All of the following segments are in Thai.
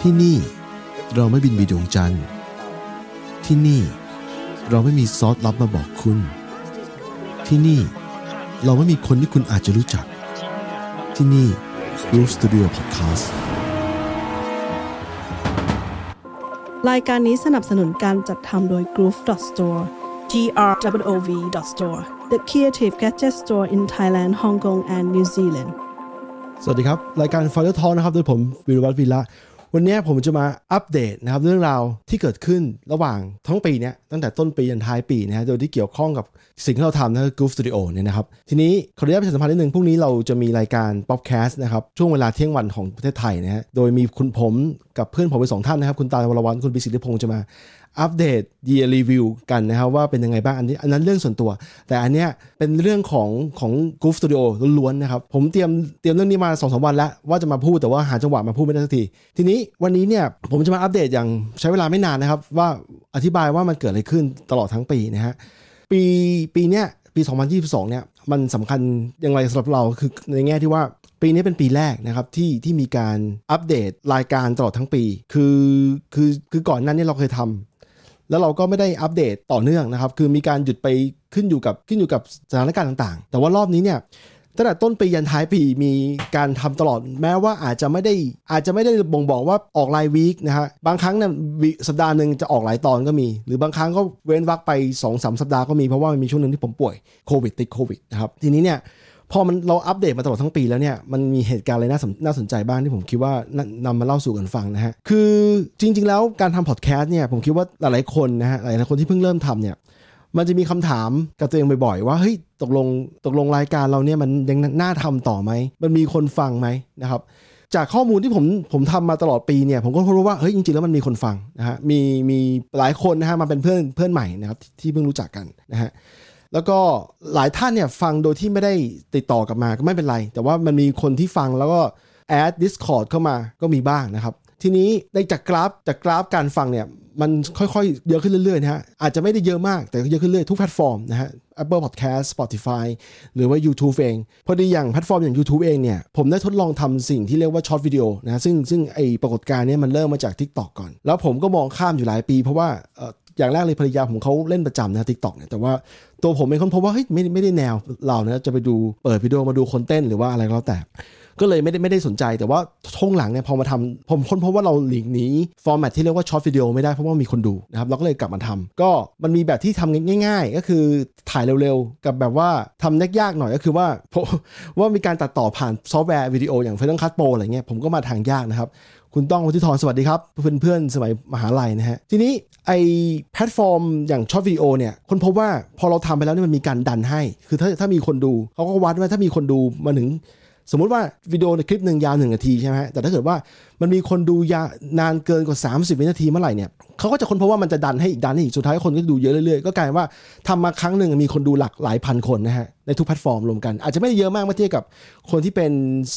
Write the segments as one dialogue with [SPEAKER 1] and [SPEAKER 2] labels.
[SPEAKER 1] ที่นี่เราไม่บินไปดวงจันทร์ ที่นี่เราไม่มีซอสลับมาบอกคุณ ที่นี่เราไม่มีคนที่คุณอาจจะรู้จัก ที่นี่ Groove Studio Podcast
[SPEAKER 2] รายการนี้สนับสนุนการจัดทำโดย Groove Store G R W O V Store the creative gadget store in Thailand Hong Kong and New Zealand
[SPEAKER 1] สวัสดีครับ รายการ f i r e Talk นะครับโดยผมวิรวัฒน์วิระวันนี้ผมจะมาอัปเดตนะครับเรื่องราวที่เกิดขึ้นระหว่างทั้งปีเนี้ยตั้งแต่ต้นปียันท้ายปีนะฮะโดยที่เกี่ยวข้องกับสิ่งที่เราทำนะคือ Goof Studio เนี่ยนะครับ ทีนี้ขออนุญาตประชาสัมพันธ์นิดนึงพรุ่งนี้เราจะมีรายการ Popcast นะครับ ช่วงเวลาเที่ยงวันของประเทศไทยนะฮะโดยมีคุณผมกับเพื่อนผมไปสองท่านนะครับ คุณตาวรวันคุณปิสิทธิพงศ์จะมา อัปเดต year review กันนะครับว่าเป็นยังไงบ้างอันนี้อันนั้นเรื่องส่วนตัว แต่อันเนี้ยเป็นเรื่องของของ Goof Studio ล้วนๆนะครับ ผมเตรียมเตรียมเรื่องนี้มา2อสวันแล้ว ว่าจะมาพูดแต่ว่าหาจังหวะมาพูดไม่ได้สักที ทีนี้วันนี้เนี่ยผมจะมาอัปเดตอย่างใช้เวลาไม่นานนะครับ ว่าอธิบายว่ามันเกิดอะไรขึ้นตลอดทั้งปีนะฮะปีปีเนี้ยปี 2022 เนี่ยมันสำคัญอย่างไรสำหรับเราคือในแง่ที่ว่าปีนี้เป็นปีแรกนะครับที่ที่มีการอัปเดตรายการตลอดทั้งปี คือคือคือก่อนนั้นเนี่ยเราเคยทำ แล้วเราก็ไม่ได้อัปเดตต่อเนื่องนะครับ คือมีการหยุดไปขึ้นอยู่กับขึ้นอยู่กับสถานการณ์ต่างๆ แต่ว่ารอบนี้เนี่ยตั้งแต่ต้นปียันท้ายปีมีการทำตลอดแม้ว่าอาจจะไม่ได้อาจจะไม่ได้บ่งบอกว่าออกรายวีคนะฮะบางครั้งเนี่ยสัปดาห์หนึ่งจะออกหลายตอนก็มี หรือบางครั้งก็เว้นวักไป2อสสัปดาห์ก็มีเพราะว่ามันมีช่วงหนึ่งที่ผมป่วยโควิดติดโควิดนะครับทีนี้เนี่ย พอมันเราอัปเดตมาตลอดทั้งปีแล้วเนี่ยมันมีเหตุการณ์อะไรน่าสนน่าสนใจบ้างที่ผมคิดว่านำมาเล่าสู่กันฟังนะฮะคือจริง ๆ แล้วการทำพอดแคสต์เนี่ยผมคิดว่าหลายๆคนนะฮะหลายๆคนที่เพิ่งเริ่มทำเนี่ยมันจะมีคำถามกับตัวเองบ่อยๆ ว่าเฮ้ยตกลงตกลงรายการเราเนี่ยมันยังน่าทำต่อไหม มันมีคนฟังไหมนะครับ จากข้อมูลที่ผมผมทำมาตลอดปีเนี่ยผมก็พบว่าเฮ้ยจริงๆแล้วมันมีคนฟังนะฮะมีมีหลายคนนะฮะมาเป็นเพื่อนเพื่อนใหม่นะครับที่เพิ่งรู้จักกันนะฮะ แล้วก็หลายท่านเนี่ยฟังโดยที่ไม่ได้ติดต่อกลับมาก็ไม่เป็นไร แต่ว่ามันมีคนที่ฟังแล้วก็ add Discord เข้ามาก็มีบ้างนะครับ ทีนี้ในจากกราฟจากกราฟการฟังเนี่ยมันค่อยๆ เยอะขึ้นเรื่อยๆนะฮะอาจจะไม่ได้เยอะมากแต่เยอะขึ้นเรื่อยทุกแพลตฟอร์มนะฮะ Apple Podcast Spotify หรือว่า YouTube เอง พอดีอย่างแพลตฟอร์มอย่าง YouTube เองเนี่ย ผมได้ทดลองทำสิ่งที่เรียกว่า short video นะซึ่งซึ่งไอปรากฏการณ์เนี้มันเริ่มมาจาก TikTok ก่อน แล้วผมก็มองข้ามอยู่หลายปีเพราะว่า อย่างแรกเลยภรรยาผมเขาเล่นประจำนะ TikTok เนี่ยแต่ว่าตัวผมเป็นคนพบว่าเฮ้ยไม่ไม่ได้แนวเรานะจะไปดูเปิดวิดีโอมาดูคนเต้นหรือว่าอะไรก็แล้วแต่ ก็เลยไม่ได้ไม่ได้สนใจ แต่ว่าช่วงหลังเนี่ยพอมาทำผมค้นพบว่าเราหลีกหนีฟอร์แมตที่เรียกว่า short video ไม่ได้เพราะว่ามีคนดูนะครับเราก็เลยกลับมาทำก็มันมีแบบที่ทำง่าย ๆ ก็คือถ่ายเร็วๆ กับแบบว่าทำยากๆหน่อยก็คือว่าว่ามีการตัดต่อผ่านซอฟต์แวร์วิดีโออย่าง Final Cut Pro อะไรเงี้ยผมก็มาทางยากนะครับ คุณต้องวุฒิธรสวัสดีครับเพื่อนเพื่อนๆ สมัยมหาลัยนะฮะ ทีนี้ไอแพลตฟอร์มอย่าง short video เนี่ย ค้นพบว่าพอเราทำไปแล้วเนี่ยมันมีการดันให้ คือถ้าถ้ามีคนดูเขาก็วัดว่าถ้ามีคนดูมาถึง สมมุติว่าวิดีโอในคลิปหนึ่งยาวหนึ่งนาทีใช่ไหมแต่ถ้าเกิดว่ามันมีคนดูยาวนานเกินกว่า 30 วินาทีเมื่อไหร่เนี่ยเขาก็จะค้นพบว่ามันจะดันให้อีกดันให้อีกสุดท้ายคนก็ดูเยอะเรื่อยๆก็กลายว่าทำมาครั้งหนึ่งมีคนดูหลักหลายพันคนนะฮะในทุกแพลตฟอร์มรวมกัน อาจจะไม่ได้เยอะมากเมื่อเทียบกับคนที่เป็น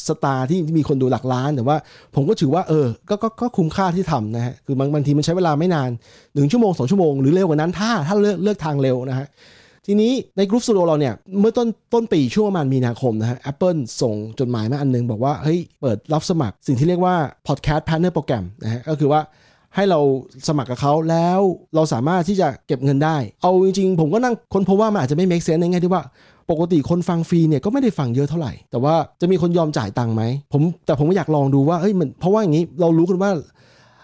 [SPEAKER 1] สตาร์ที่มีคนดูหลักล้าน แต่ว่าผมก็ถือว่าเออก็ก็ก็คุ้มค่าที่ทำนะฮะคือบางบางทีมันใช้เวลาไม่นานหนึ่งชั่วโมงสองชั่วโมงหรือเร็วกว่านั้นถ้าถ้าเลือกเลือกทางเร็วนะฮะ ทีนี้ในกรุ๊ปสตูดิโอเราเนี่ย เมื่อต้นต้นปีช่วงประมาณมีนาคมนะฮะ Apple ส่งจดหมายมาอันนึง บอกว่าเฮ้ยเปิดรับสมัครสิ่งที่เรียกว่า Podcast Partner Program นะฮะก็คือว่าให้เราสมัครกับเขาแล้วเราสามารถที่จะเก็บเงินได้ เอาจริงๆ ผมก็นั่งค้นพบว่ามันอาจจะไม่ make sense ในแง่ที่ว่าปกติคนฟังฟรีเนี่ยก็ไม่ได้ฟังเยอะเท่าไหร่ แต่ว่าจะมีคนยอมจ่ายตังค์ไหมผมแต่ผมก็อยากลองดูว่าเฮ้ยมันเพราะว่าอย่างนี้เรารู้กันว่า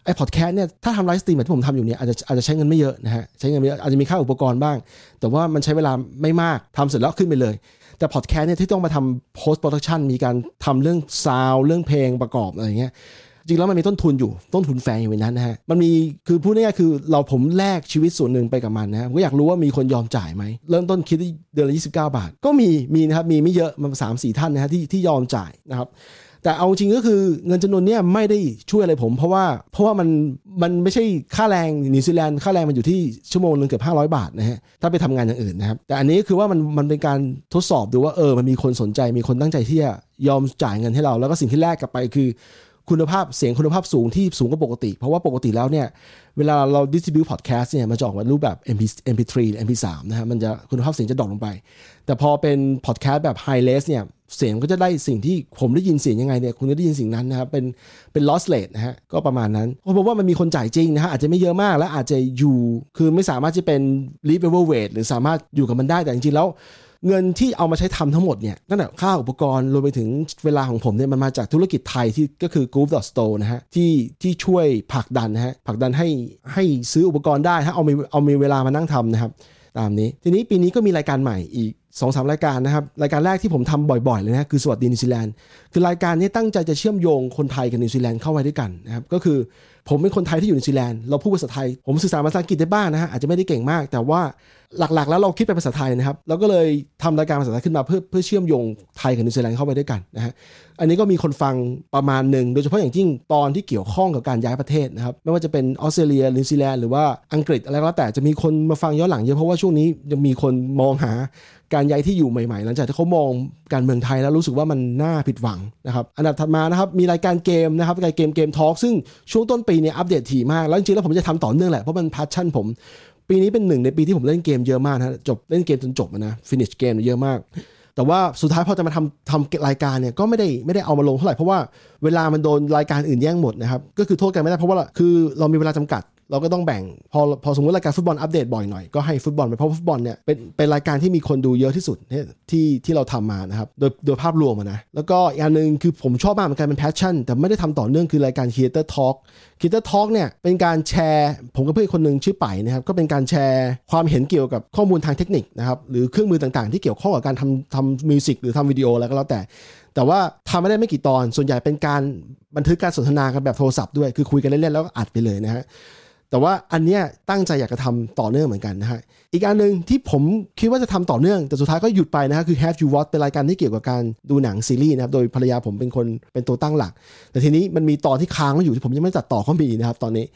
[SPEAKER 1] ไอ้พอดแคสต์เนี่ยถ้าทำไลฟ์สตรีมแบบที่ผมทำอยู่เนี่ยอาจจะอาจจะใช้เงินไม่เยอะนะฮะใช้เงินไม่เยอะอาจจะมีค่าอุปกรณ์บ้าง แต่ว่ามันใช้เวลาไม่มากทำเสร็จแล้วขึ้นไปเลย แต่พอดแคสต์เนี่ยที่ต้องมาทำ post production มีการทำเรื่องซาวเรื่องเพลงประกอบอะไรเงี้ยจริงแล้วมันมีต้นทุนอยู่ต้นทุนแฝงอยู่ในนั้นนะฮะมันมีคือพูดง่ายๆคือเราผมแลกชีวิตส่วนหนึ่งไปกับมันนะฮะผมก็อยากรู้ว่ามีคนยอมจ่ายไหมเริ่มต้นคิดเดือนละ29 บาท ก็มีมีนะครับมีไม่เยอะมันสามสี่ท่านนะฮะที่ที่ยอมจ่ายนะครับ แต่เอาจริงก็คือเงินจำนวนเนี้ยไม่ได้ช่วยอะไรผม เพราะว่าเพราะว่ามันมันไม่ใช่ค่าแรงนิวซีแลนด์ค่าแรงมันอยู่ที่ชั่วโมงหนึงเกือบ500 บาทนะฮะถ้าไปทำงานอย่างอื่นนะครับ แต่อันนี้คือว่ามันมันเป็นการทดสอบดูว่าเออมันมีคนสนใจมีคนตั้งใจที่จะยอมจ่ายเงินให้เรา แล้วก็สิ่งที่แลกกลับไปคือคุณภาพเสียงคุณภาพสูงที่สูงกว่าปกติ เพราะว่าปกติแล้วเนี่ยเวลาเรา distribute podcast เนี่ยมันจะออกมารูปแบบ MP MP3 หรือ MP3 นะฮะมันจะคุณภาพเสียงจะดรอปลงไป แต่พอเป็น podcast แบบ high res เนี่ย เสียงก็จะได้สิ่งที่ผมได้ยินเสียงยังไงเนี่ยคุณก็ได้ยินสิ่งนั้นนะครับเป็นเป็น loss rate นะฮะก็ประมาณนั้นผมบอกว่ามันมีคนจ่ายจริงนะฮะอาจจะไม่เยอะมากและอาจจะอยู่คือไม่สามารถจะเป็น livable wage หรือสามารถอยู่กับมันได้แต่จริงๆแล้วเงินที่เอามาใช้ทำทั้งหมดเนี่ยตั้งแต่ค่าอุปกรณ์รวมไปถึงเวลาของผมเนี่ยมันมาจากธุรกิจไทยที่ก็คือ Group Store นะฮะที่ที่ช่วยผลักดันนะฮะผลักดันให้ให้ซื้ออุปกรณ์ได้ถ้าเอามีเอามีเวลามานั่งทำนะครับ ตามนี้ ทีนี้ปีนี้ก็มีรายการใหม่อีก2อสรายการนะครับ รายการแรกที่ผมทำบ่อยๆเลยนะคือสวัสดีนิวซีแลนด์คือรายการนี้ตั้งใจจะเชื่อมโยงคนไทยกับนิวซีแลนด์เข้าไว้ด้วยกันนะครับก็คือ ผมเป็นคนไทยที่อยู่นิวซีแลนด์เราพูดภาษาไทย ผมสื่อสารภาษาอังกฤษได้บ้างนะฮะอาจจะไม่ได้เก่งมาก แต่ว่าหลักๆ แล้วเราคิดเป็นภาษาไทยนะครับเราก็เลยทำรายการภาษาไทยขึ้นมาเพื่อเพื่อเชื่อมโยงไทยกับนิวซีแลนด์เข้าไปด้วยกันนะฮะอันนี้ก็มีคนฟังประมาณหนึ่งโดยเฉพาะอย่างยิ่งตอนที่เกี่ยวข้องกับการย้ายประเทศนะครับไม่ว่าจะเป็นออสเตรเลียนิวซีแลนด์หรือว่าอังกฤษอะไรก็แล้วแต่จะมีคนมาฟังย้อนหลังเยอะเพราะว่าช่วงนี้ยังมีคนมองหา การย้ายที่อยู่ใหม่ๆ หลังจากที่เขามองการเมืองไทยแล้วรู้สึกว่ามันน่าผิดหวังนะครับอันดับถัดมานะครับมีรายการเกมนะครับรายการเกม Game Talk ซึ่งช่วงต้นปีเนี่ยอัปเดตถี่มากแล้วจริงๆแล้วผมจะทำต่อเนื่องแหละเพราะมัน passion ผมปีนี้เป็นหนึ่งในปีที่ผมเล่นเกมเยอะมากนะจบเล่นเกมจนจบนะ finish เกมเยอะมาก แต่ว่าสุดท้ายพอจะมาทำทำรายการเนี่ยก็ไม่ได้ไม่ได้เอามาลงเท่าไหร่เพราะว่าเวลามันโดนรายการอื่นแย่งหมดนะครับก็คือโทษกันไม่ได้เพราะว่าคือเรามีเวลาจำกัด เราก็ต้องแบ่งพอพอสมมติรายการฟุตบอลอัปเดตบ่อยหน่อยก็ให้ฟุตบอลไปเพราะฟุตบอลเนี่ยเป็นเป็นรายการที่มีคนดูเยอะที่สุดที่ที่เราทำมานะครับโดยโดยภาพรวมนะแล้วก็อีกอันหนึ่งคือผมชอบมากเหมือนกันเป็น passion แต่ไม่ได้ทำต่อเนื่องคือรายการ Creator Talk Creator Talk เนี่ยเป็นการแชร์ผมกับเพื่อนคนหนึ่งชื่อไปนะครับก็เป็นการแชร์ความเห็นเกี่ยวกับข้อมูลทางเทคนิคนะครับหรือเครื่องมือต่างๆ ที่เกี่ยวข้องกับการทำทำ music หรือทำวิดีโออะไรก็แล้วแต่แต่ว่าทำไม่ได้ไม่กี่ตอน ส่วนใหญ่เป็นการบันทึกการสนทนากันแบบโทรศัพท์ด้วย คือคุยกันเล่นๆแล้วก็อัดไปเลยนะฮะ แต่ว่าอันเนี้ยตั้งใจอยากจะทำต่อเนื่องเหมือนกันนะฮะอีกอันหนึ่งที่ผมคิดว่าจะทำต่อเนื่อง แต่สุดท้ายก็หยุดไปนะฮะคือ Have You Watch เป็นรายการที่เกี่ยวกับการดูหนังซีรีส์นะครับโดยภรรยาผมเป็นคนเป็นตัวตั้งหลัก แต่ทีนี้มันมีตอนที่ค้างอยู่ที่ผมยังไม่จัดต่อเขามีนะครับตอนนี้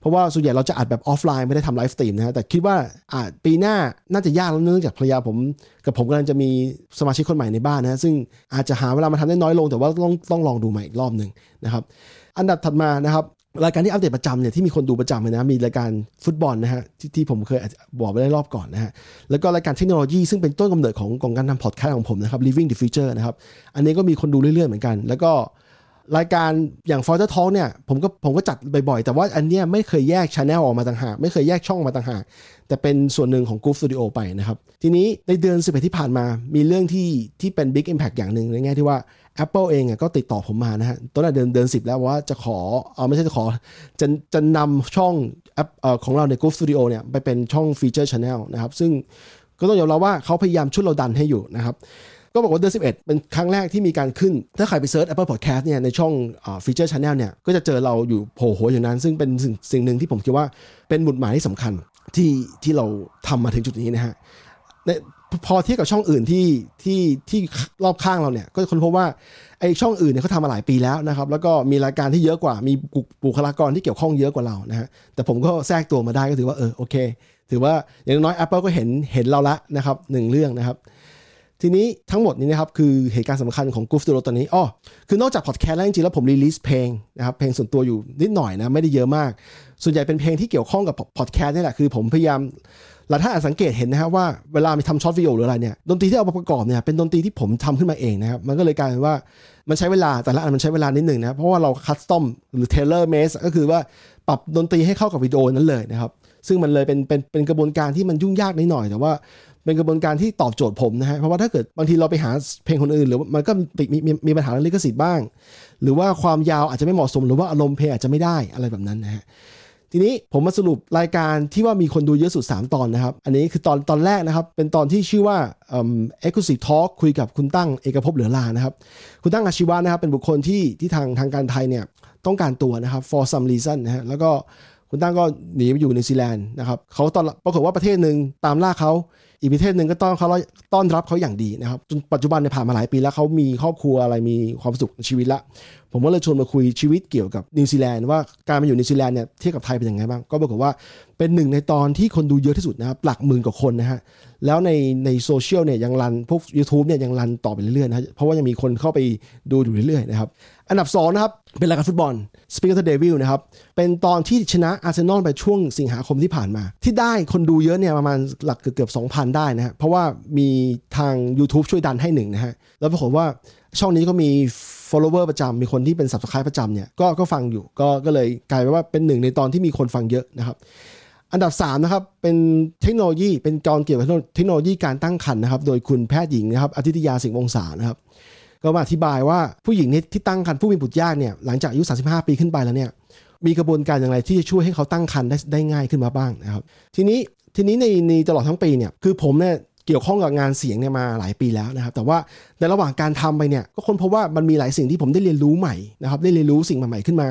[SPEAKER 1] เพราะว่าส่วนใหญ่เราจะอัดแบบออฟไลน์ไม่ได้ทำไลฟ์สตรีมนะฮะแต่คิดว่าอาจปีหน้าน่าจะยากแล้วเนื่องจากภรรยาผม กับผมกำลังจะมีสมาชิกคนใหม่ในบ้านนะฮะซึ่งอาจจะหาเวลามาทำได้น้อยลง แต่ว่าต้องต้องลองดูใหม่อีกรอบหนึ่งนะครับอันดับถัดมานะครับ รายการที่อัปเดตประจำเนี่ยที่มีคนดูประจำเลยนะมีรายการฟุตบอลนะฮะที่ที่ผมเคยบอกไปได้รอบก่อนนะฮะแล้วก็รายการเทคโนโลยีซึ่งเป็นต้นกำเนิดของของการทำพอดแคสต์ของผมนะครับ Living the Future นะครับอันนี้ก็มีคนดูเรื่อยๆเหมือนกัน แล้วก็รายการอย่าง f o r t e Talk เนี่ยผมก็ผมก็จัดบ่อยๆ แต่ว่าอันเนี้ยไม่เคยแยกช anel ออกมาต่างหาก ไม่เคยแยกช่องมาต่างหาก แต่เป็นส่วนหนึ่งของ GROOV Studio ไปนะครับ ทีนี้ในเดือน11ที่ผ่านมามีเรื่องที่ที่เป็น Big Impact อย่างหนึ่งในแง่ที่ว่า Apple เองก็ติดต่อผมมานะฮะตอนนั้นเดือนเดือนสิบแล้วว่าจะขอเออไม่ใช่จะขอ จะจะนำช่องแอปเอ่อของเราใน Goof Studio เนี่ยไปเป็นช่องฟีเจอร์ช anel นะครับ ซึ่งก็ต้องยอมรับว่าเขาพยายามช่วยเราดันให้อยู่นะครับก็บอกว่าเดือน11 เป็นครั้งแรกที่มีการขึ้น ถ้าใครไป search Apple Podcast เนี่ยในช่องฟีเจอร์ช anel เนี่ยก็จะเจอเราอยู่โผล่หัวอย่างนั้น ซึ่งเป็นสิ่งสิ่งหนึ่งที่ผมคิดว่าเป็นหมุดหมายที่สำคัญที่ที่เราทำมาถึงจุดนี้นะฮะ พอเทียบกับช่องอื่นที่ที่ที่รอบข้างเราเนี่ย ก็ค้นพบว่าไอ้ช่องอื่นเนี่ยเขาทำมาหลายปีแล้วนะครับ แล้วก็มีรายการที่เยอะกว่า มีบุคลากรที่เกี่ยวข้องเยอะกว่าเรานะฮะแต่ผมก็แทรกตัวมาได้ก็ถือว่าเออโอเค ถือว่าอย่างน้อย Apple ก็เห็นเห็นเราละนะครับหนึ่งเรื่องนะครับ ทีนี้ทั้งหมดนี้นะครับ คือเหตุการณ์สำคัญของ g o o f s t u d i o ตอนนี้อ๋อคือนอกจากพอดแคสต์แล้วจริงๆแล้วผม release เพลงนะครับเพลงส่วนตัวอยู่นิดหน่อยนะไม่ได้เยอะมาก ส่วนใหญ่เป็นเพลงที่เกี่ยวข้องกับพอดแคสต์นี่แหละคือ ผมพยายาม หลายท่านอาจสังเกตเห็นนะครับว่าเวลามีทำ short วิดีโอหรืออะไรเนี่ยดนตรีที่เอามาประกอบเนี่ยเป็นดนตรีที่ผมทำขึ้นมาเองนะครับมันก็เลยกลายเป็นว่ามันใช้เวลาแต่ละอันมันใช้เวลานิดหนึ่งนะเพราะว่าเรา custom หรือ tailor-made ก็คือว่าปรับดนตรีให้เข้ากับวิดีโอนั้นเลยนะครับซึ่งมันเลยเป็นเป็นเป็นกระบวนการที่มันยุ่งยากนิดหน่อยแต่ว่าเป็นกระบวนการที่ตอบโจทย์ผมนะฮะเพราะว่าถ้าเกิดบางทีเราไปหาเพลงคนอื่น หรือมันก็มีมีมีปัญหาเรื่องลิขสิทธิ์บ้าง หรือว่าความยาวอาจจะไม่เหมาะสม หรือว่าอารมณ์เพลงอาจจะไม่ได้อะไรแบบนั้นนะฮะ ทีนี้ผมมาสรุปรายการที่ว่ามีคนดูเยอะสุด 3 ตอนนะครับ อันนี้คือตอนตอนแรกนะครับ เป็นตอนที่ชื่อว่า Exclusive Talk คุยกับคุณตั้งเอกภพเหลือรานะครับ คุณตั้งอาชีวะนะครับ เป็นบุคคลที่ที่ทางทางการไทยเนี่ยต้องการตัวนะครับ for some reason นะฮะแล้วก็คุณตั้งก็หนีไปอยู่นิวซีแลนด์นะครับเขาตอนปรากฏว่าประเทศหนึ่งตามล่าเขา อีกประเทศหนึ่งก็ต้อนเขาต้อนรับเขาอย่างดีนะครับจนปัจจุบันเนี่ยผ่านมาหลายปีแล้วเขามีครอบครัวอะไรมีความสุขในชีวิตละ ผมก็เลยชวนมาคุยชีวิตเกี่ยวกับนิวซีแลนด์ว่าการมาอยู่นิวซีแลนด์เนี่ยเทียบกับไทยเป็นยังไงบ้างก็บอกว่าเป็นหนึ่งในตอนที่คนดูเยอะที่สุดนะครับหลักหมื่นกว่าคนนะฮะแล้วในในโซเชียลเนี่ยยัง run พวก YouTube เนี่ยยัง run ต่อไปเรื่อยๆนะเพราะว่ายังมีคนเข้าไปดูอยู่เรื่อยๆนะครับอันดับ2นะครับเป็นรายการฟุตบอล Speak of the Devil นะครับเป็นตอนที่ชนะอาร์เซนอลไปช่วงสิงหาคมที่ผ่านมา ที่ได้คนดูเยอะเนี่ยประมาณหลักเกือบ2,000ได้นะฮะเพราะว่ามีทาง YouTube ช่วยดันให้หนึ่งนะฮะแล้วปรากฏว่าช่องนี้ก็มี follower ประจำมีคนที่เป็น subscribe ประจำเนี่ยก็ก็ฟังอยู่ก็ก็เลยกลายเป็นว่าเป็นหนึ่งในตอนที่มีคนฟังเยอะนะครับอันดับ3นะครับเป็นเทคโนโลยีเป็นกรเกี่ยวกับเทคโนโลยีการตั้งครรภ์นะครับ โดยคุณแพทย์หญิงนะครับอาทิตยาสิงห์วงศานะครับก็มาอธิบายว่าผู้หญิงที่ตั้งครรภ์ผู้มีบุตรยากเนี่ยหลังจากอายุ 35 ปีขึ้นไปแล้วเนี่ยมีกระบวนการอย่างไรที่จะช่วยให้เขาตั้งครรภ์ได้ได้ง่ายขึ้นมาบ้างนะครับ ทีนี้ ทีนี้ในในตลอดทั้งปีเนี่ยคือผมเนี่ยเกี่ยวข้องกับงานเสียงเนี่ยมาหลายปีแล้วนะครับ แต่ว่าในระหว่างการทำไปเนี่ยก็ค้นพบว่ามันมีหลายสิ่งที่ผมได้เรียนรู้ใหม่นะครับ ได้เรียนรู้สิ่งใหม่ๆขึ้นมา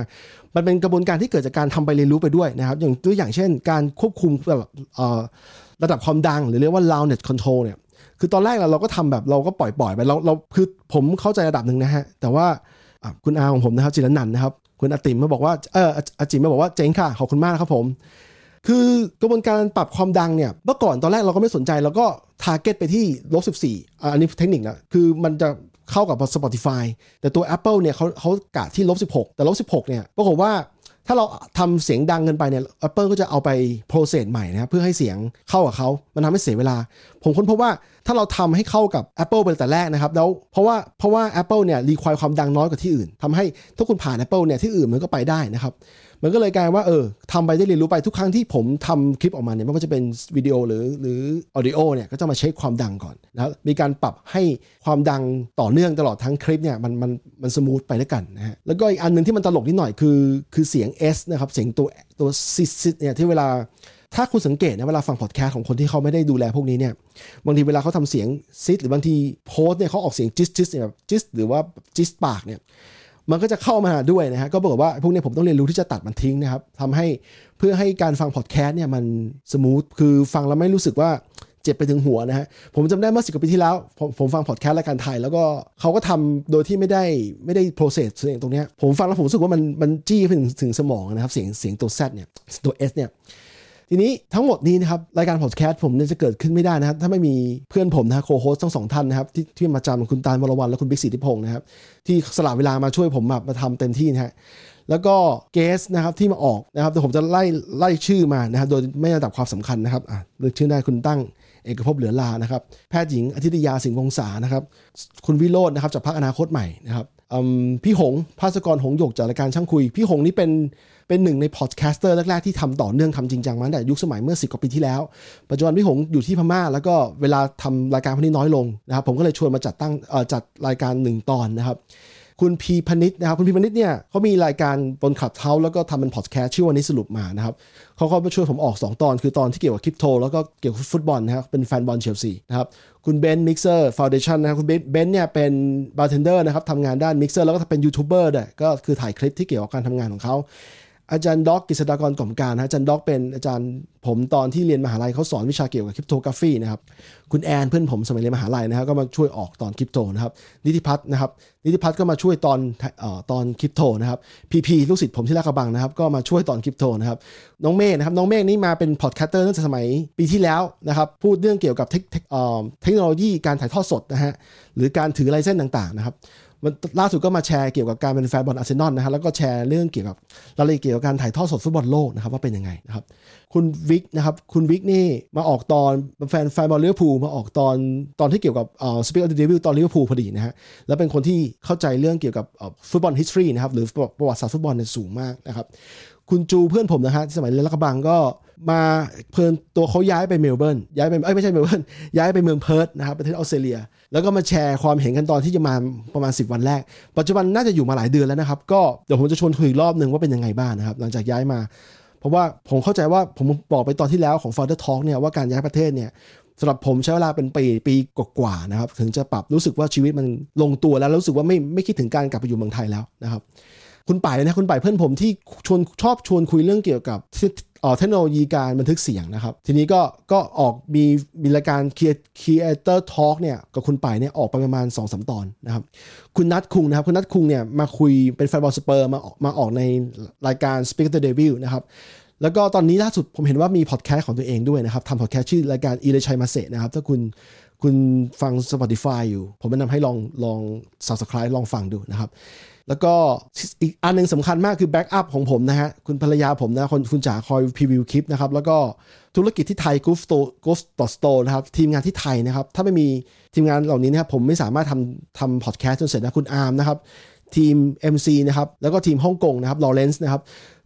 [SPEAKER 1] มันเป็นกระบวนการที่เกิดจากการทำไปเรียนรู้ไปด้วยนะครับ อย่างตัวอย่างเช่น การควบคุมแบบระดับความดัง หรือเรียกว่า loudness control เนี่ยคือตอนแรกเราเราก็ทำแบบเราก็ปล่อยๆไปเราเราคือผมเข้าใจระดับหนึ่งนะฮะแต่ว่าคุณอาของผมนะครับจิรนันนะครับ คุณอาติมมาบอกว่าเอออาจิมมาบอกว่าเจ๋งค่ะขอบคุณมากครับผม คือกระบวนการปรับความดังเนี่ยเมื่อก่อนตอนแรกเราก็ไม่สนใจเราก็ทาร์เก็ตไปที่ลบสิบสี่อันนี้เทคนิคนะคือมันจะเข้ากับ Spotify แต่ตัว Apple เนี่ยเขาเขากะที่ลบสิบหกแต่ลบสิบหกเนี่ยปรากฏว่าถ้าเราทำเสียงดังเกินไปเนี่ย Apple ก็จะเอาไปprocess ใหม่นะครับเพื่อให้เสียงเข้ากับเขา มันทำให้เสียเวลา ผมค้นพบว่า ถ้าเราทำให้เข้ากับ Apple ตั้งแต่แรกนะครับแล้วเพราะว่าเพราะว่า Apple เนี่ย require ความดังน้อยกว่าที่อื่นทำให้ถ้าคุณผ่าน Apple เนี่ยที่อื่นมันก็ไปได้นะครับมันก็เลยกลายว่าเออทำไปได้เรียนรู้ไปทุกครั้งที่ผมทำคลิปออกมาเนี่ยไม่ว่าจะเป็นวิดีโอหรือหรือ audio เนี่ยก็จะมาเช็คความดังก่อนนะมีการปรับให้ความดังต่อเนื่องตลอดทั้งคลิปเนี่ยมันมันมัน smooth ไปด้วยกันนะฮะแล้วก็อีกอันหนึ่งที่มันตลกนิดหน่อยคือคือเสียง S นะครับเสียงตัวตัวซิสเนี่ยที่เวลา ถ้าคุณสังเกตนะเวลาฟังพอดแคสต์ของคนที่เขาไม่ได้ดูแลพวกนี้เนี่ยบางทีเวลาเขาทำเสียงซิสหรือบางทีโพสเนี่ยเขาออกเสียงจิสจิสเนี่ยจิสหรือว่าจิสปากเนี่ยมันก็จะเข้ามาด้วยนะฮะก็บอกว่าพวกนี้ผมต้องเรียนรู้ที่จะตัดมันทิ้งนะครับทำให้เพื่อให้การฟังพอดแคสต์เนี่ยมัน smooth คือฟังแล้วไม่รู้สึกว่าเจ็บไปถึงหัวนะฮะผมจำได้เมื่อสิบกว่าปีที่แล้วผมผมฟังพอดแคสต์รายการไทย แล้วก็เขาก็ทำโดยที่ไม่ได้ไม่ได้โปรเซสเสียงตรงเนี้ยผมฟังแล้วผมรู้สึกว่ามันมันจี้ไปถึงถึงสมองนะครับเสียงเสียงตัว Z เนี่ยตัว S เนี่ย ทีนี้ทั้งหมดนี้นะครับรายการพอดแคสต์ผมเนี่ยจะเกิดขึ้นไม่ได้นะครับถ้าไม่มีเพื่อนผมนะโคโฮสทั้งสองท่านนะครับที่ที่มาจำคุณตาลวรวันและคุณบิ๊กสิทธิพงศ์นะครับที่สละเวลามาช่วยผมมาทำเต็มที่นะฮะแล้วก็เกสนะครับที่มาออกนะครับแต่ผมจะไล่ไล่ชื่อมานะครับโดยไม่ระดับความสำคัญนะครับอะเลือกชื่อได้คุณตั้งเอกภพเหลือรานะครับแพทย์หญิงอธิตยาสิงห์วงศานะครับคุณวิโรจน์นะครับจากพรรคอนาคตใหม่นะครับพี่หงภาสกรหงษ์หยกจากรายการช่างคุย พี่หงนี่เป็น เป็นหนึ่งใน podcaster แรกๆที่ทำต่อเนื่องทำจริงจังมาตั้งแต่ยุคสมัยเมื่อสิบกว่าปีที่แล้ว ปัจจุบันพี่หงอยู่ที่พม่า แล้วก็เวลาทำรายการพวกนี้น้อยลงนะครับผมก็เลยชวนมาจัดตั้งจัดรายการหนึ่งตอนนะครับคุณพีพนิษนะครับคุณพีพนิษเนี่ยเขามีรายการบน Clubhouse แล้วก็ทำเป็นพอดแคสต์ชื่อวันนี้สรุปมานะครับเขาก็มาช่วยผมออก 2 ตอน คือตอนที่เกี่ยวกับคริปโต แล้วก็เกี่ยวกับฟุตบอลนะครับเป็นแฟนบอลเชลซีนะครับคุณเบน Mixer Foundation นะครับคุณเบนเนี่ยเป็นบาร์เทนเดอร์นะครับทำงานด้านมิกเซอร์แล้วก็เป็นยูทูบเบอร์ด้วยก็คือถ่ายคลิปที่เกี่ยวกับการทำงานของเขา อาจารย์ด็อกกิษดากรกล่อมการนะอาจารย์ด็อกเป็นอาจารย์ผมตอนที่เรียนมหาลัยเขาสอนวิชาเกี่ยวกับ cryptography นะครับคุณแอนเพื่อนผมสมัยเรียนมหาลัยนะครับก็มาช่วยออกตอนคริปโตนะครับนิติพัฒน์นะครับนิติพัฒน์ก็มาช่วยตอนเอ่อตอนคริปโตนะครับพีพีลูกศิษย์ผมที่ลาดกระบังนะครับก็มาช่วยตอนคริปโตนะครับน้องเมฆนะครับน้องเมฆนี่มาเป็น podcaster ตั้งแต่สมัยปีที่แล้วนะครับพูดเรื่องเกี่ยวกับ tech เทคโนโลยีการถ่ายทอดสดนะฮะหรือการถือ license ต่างๆนะครับ ล่าสุดก็มาแชร์เกี่ยวกับการเป็นแฟนบอลอาร์เซนอลนะฮะแล้วก็แชร์เรื่องเกี่ยวกับรายละเอียดเกี่ยวกับการถ่ายทอดสดฟุตบอลโลกนะครับว่าเป็นยังไงนะครับคุณวิกนะครับคุณวิกนี่มาออกตอนแฟนแฟนบอลลิเวอร์พูลมาออกตอนตอนที่เกี่ยวกับเอ่อ Speak of the Devil ตอนลิเวอร์พูลพอดีนะฮะแล้วเป็นคนที่เข้าใจเรื่องเกี่ยวกับฟุตบอล history นะครับหรือประวัติศาสตร์ฟุตบอลเนี่ยสูงมากนะครับคุณจูเพื่อนผมนะฮะที่สมัยเรียนลาดกระบังก็ มาเพิร์ธตัวเขาย้ายไปเมลเบิร์นย้ายไปเอ้ยไม่ใช่เมลเบิร์นย้ายไปเมืองเพิร์ธนะครับประเทศออสเตรเลีย แล้วก็มาแชร์ความเห็นกันตอนที่จะมาประมาณ 10 วันแรก ปัจจุบันน่าจะอยู่มาหลายเดือนแล้วนะครับ ก็เดี๋ยวผมจะชวนคุยรอบหนึ่งว่าเป็นยังไงบ้างนะครับ หลังจากย้ายมา เพราะว่าผมเข้าใจว่าผมบอกไปตอนที่แล้วของ Father Talk เนี่ยว่าการย้ายประเทศเนี่ยสำหรับผมใช้เวลาเป็นปีปีกว่าๆนะครับ ถึงจะปรับรู้สึกว่าชีวิตมันลงตัวแล้วรู้สึกว่าไม่ไม่คิดถึงการกลับไปอยู่เมืองไทยแล้วนะครับคุณป่ายนะคุณป่ายเพื่อนผมที่ชวนชอบชวนคุยเรื่องเกี่ยวกับ เทคโนโลยีการบันทึกเสียงนะครับ ทีนี้ก็ก็ออกมีมีรายการ Creator Talk เนี่ยกับคุณป่ายเนี่ยออกไปประมาณ2อสตอนนะครับ คุณนัทคุงนะครับ คุณนัทคุงเนี่ยมาคุยเป็นแฟนบอลสเปอร์มาออกมาออกในรายการ Speak the Devil นะครับแล้วก็ตอนนี้ล่าสุดผมเห็นว่ามีพอดแคสต์ของตัวเองด้วยนะครับทำพอดแคสต์ชื่อรายการอีเลชัยมาเซนะครับ ถ้าคุณ คุณฟัง Spotify อยู่ ผมแนะนำให้ลองลอง Subscribe ลองฟังดูนะครับ แล้วก็อีกอันหนึงสำคัญมากคือ backup ของผมนะฮะ คุณภรรยาผมนะคนคุณจ๋าคอย preview คลิปนะครับ แล้วก็ธุรกิจที่ไทย g o o f Store g o o f Store นะครับ ทีมงานที่ไทยนะครับ ถ้าไม่มีทีมงานเหล่านี้นะครับผมไม่สามารถทำทำพอดแคสต์จนเสร็จนะคุณอาร์มนะครับทีม MC นะครับ แล้วก็ทีมฮ่องกงนะครับลอเรนซ์นะครับ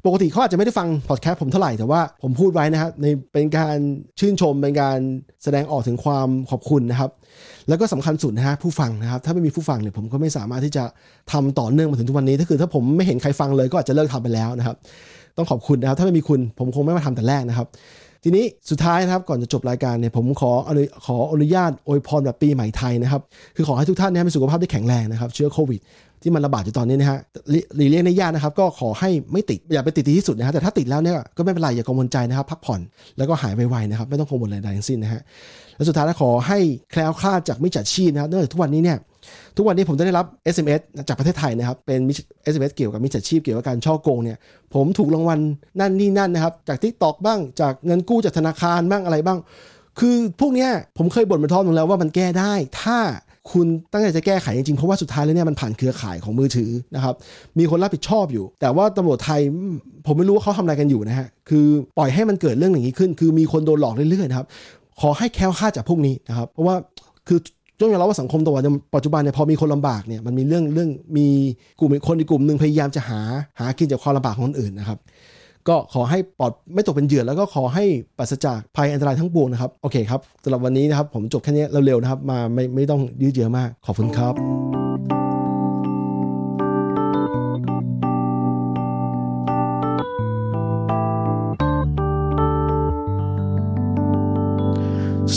[SPEAKER 1] ปกติเขาอาจจะไม่ได้ฟังพอดแคสต์ผมเท่าไหร่แต่ว่าผมพูดไว้นะครับในเป็นการชื่นชมเป็นการแสดงออกถึงความขอบคุณนะครับ แล้วก็สำคัญสุดนะฮะผู้ฟังนะครับ ถ้าไม่มีผู้ฟังเนี่ยผมก็ไม่สามารถที่จะทำต่อเนื่องมาถึงทุกวันนี้ถ้าคือถ้าผมไม่เห็นใครฟังเลยก็อาจจะเลิกทำไปแล้วนะครับ ต้องขอบคุณนะครับถ้าไม่มีคุณผมคงไม่มาทำแต่แรกนะครับ ทีนี้สุดท้ายนะครับก่อนจะจบรายการเนี่ยผมขออนุขออนุญาตอวยพรแบบปีใหม่ไทยนะครับคือขอให้ทุกท่านเนี่ยมีสุขภาพที่แข็งแรงนะครับเชื้อโควิดที่มันระบาดอยู่ตอนนี้นะฮะหลีกเลี่ยงได้ยากนะครับ ก็ขอให้ไม่ติดอย่าไปติดที่สุดนะฮะแต่ถ้าติดแล้วเนี่ยก็ไม่เป็นไรอย่ากังวลใจนะครับ พักผ่อนแล้วก็หายไวๆนะครับ ไม่ต้องกังวลอะไรทั้งสิ้นนะฮะและสุดท้ายแล้วขอให้แคล้วคลาดจากมิจฉาชีพนะครับเนื่องจากทุกวันนี้เนี่ย ทุกวันนี้ผมจะได้รับ SMS จากประเทศไทยนะครับ เป็น SMS เกี่ยวกับมิจฉาชีพเกี่ยวกับการช่อโกงเนี่ย ผมถูกรางวัลนั่นนี่นั่นนะครับ จากทิกตอกบ้าง จากเงินกู้จากธนาคารบ้างอะไรบ้าง คือพวกเนี้ยผมเคยบ่นมาทอดนึงแล้วว่ามันแก้ได้ ถ้าคุณตั้งใจจะแก้ไขจริงๆ เพราะว่าสุดท้ายแล้วเนี่ยมันผ่านเครือข่ายของมือถือนะครับ มีคนรับผิดชอบอยู่ แต่ว่าตำรวจไทยผมไม่รู้ว่าเขาทำอะไรกันอยู่นะฮะ คือปล่อยให้มันเกิดเรื่องอย่างนี้ขึ้น คือมีคนโดนหลอกเรื่อยๆนะครับ ขอให้แคล้วคลาดจากพวกนี้นะครับ เพราะว่าคือ ต้องยอมรับว่าสังคมตัวปัจจุบันเนี่ยพอมีคนลำบากเนี่ยมันมีเรื่องเรื่องมีกลุ่มคนอีกกลุ่มหนึ่งพยายามจะหาหากินจากความลำบากของคนอื่นนะครับก็ขอให้ปลอดไม่ตกเป็นเหยื่อแล้วก็ขอให้ปราศจากภัยอันตรายทั้งปวงนะครับ โอเคครับสำหรับวันนี้นะครับผมจบแค่นี้เร็วๆนะครับ มาไม่ไม่ต้องยืดเยื้อมาก ขอบคุณครับ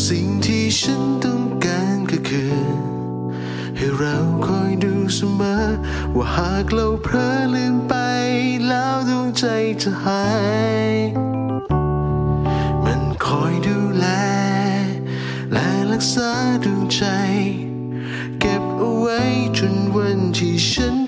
[SPEAKER 3] สิ่งที่ฉันากเราเพลอลืมไปแล้วดวงใจจะหาย มันคอยดูแล และรักษาดวงใจ เก็บเอาไว้จนวันที่ฉัน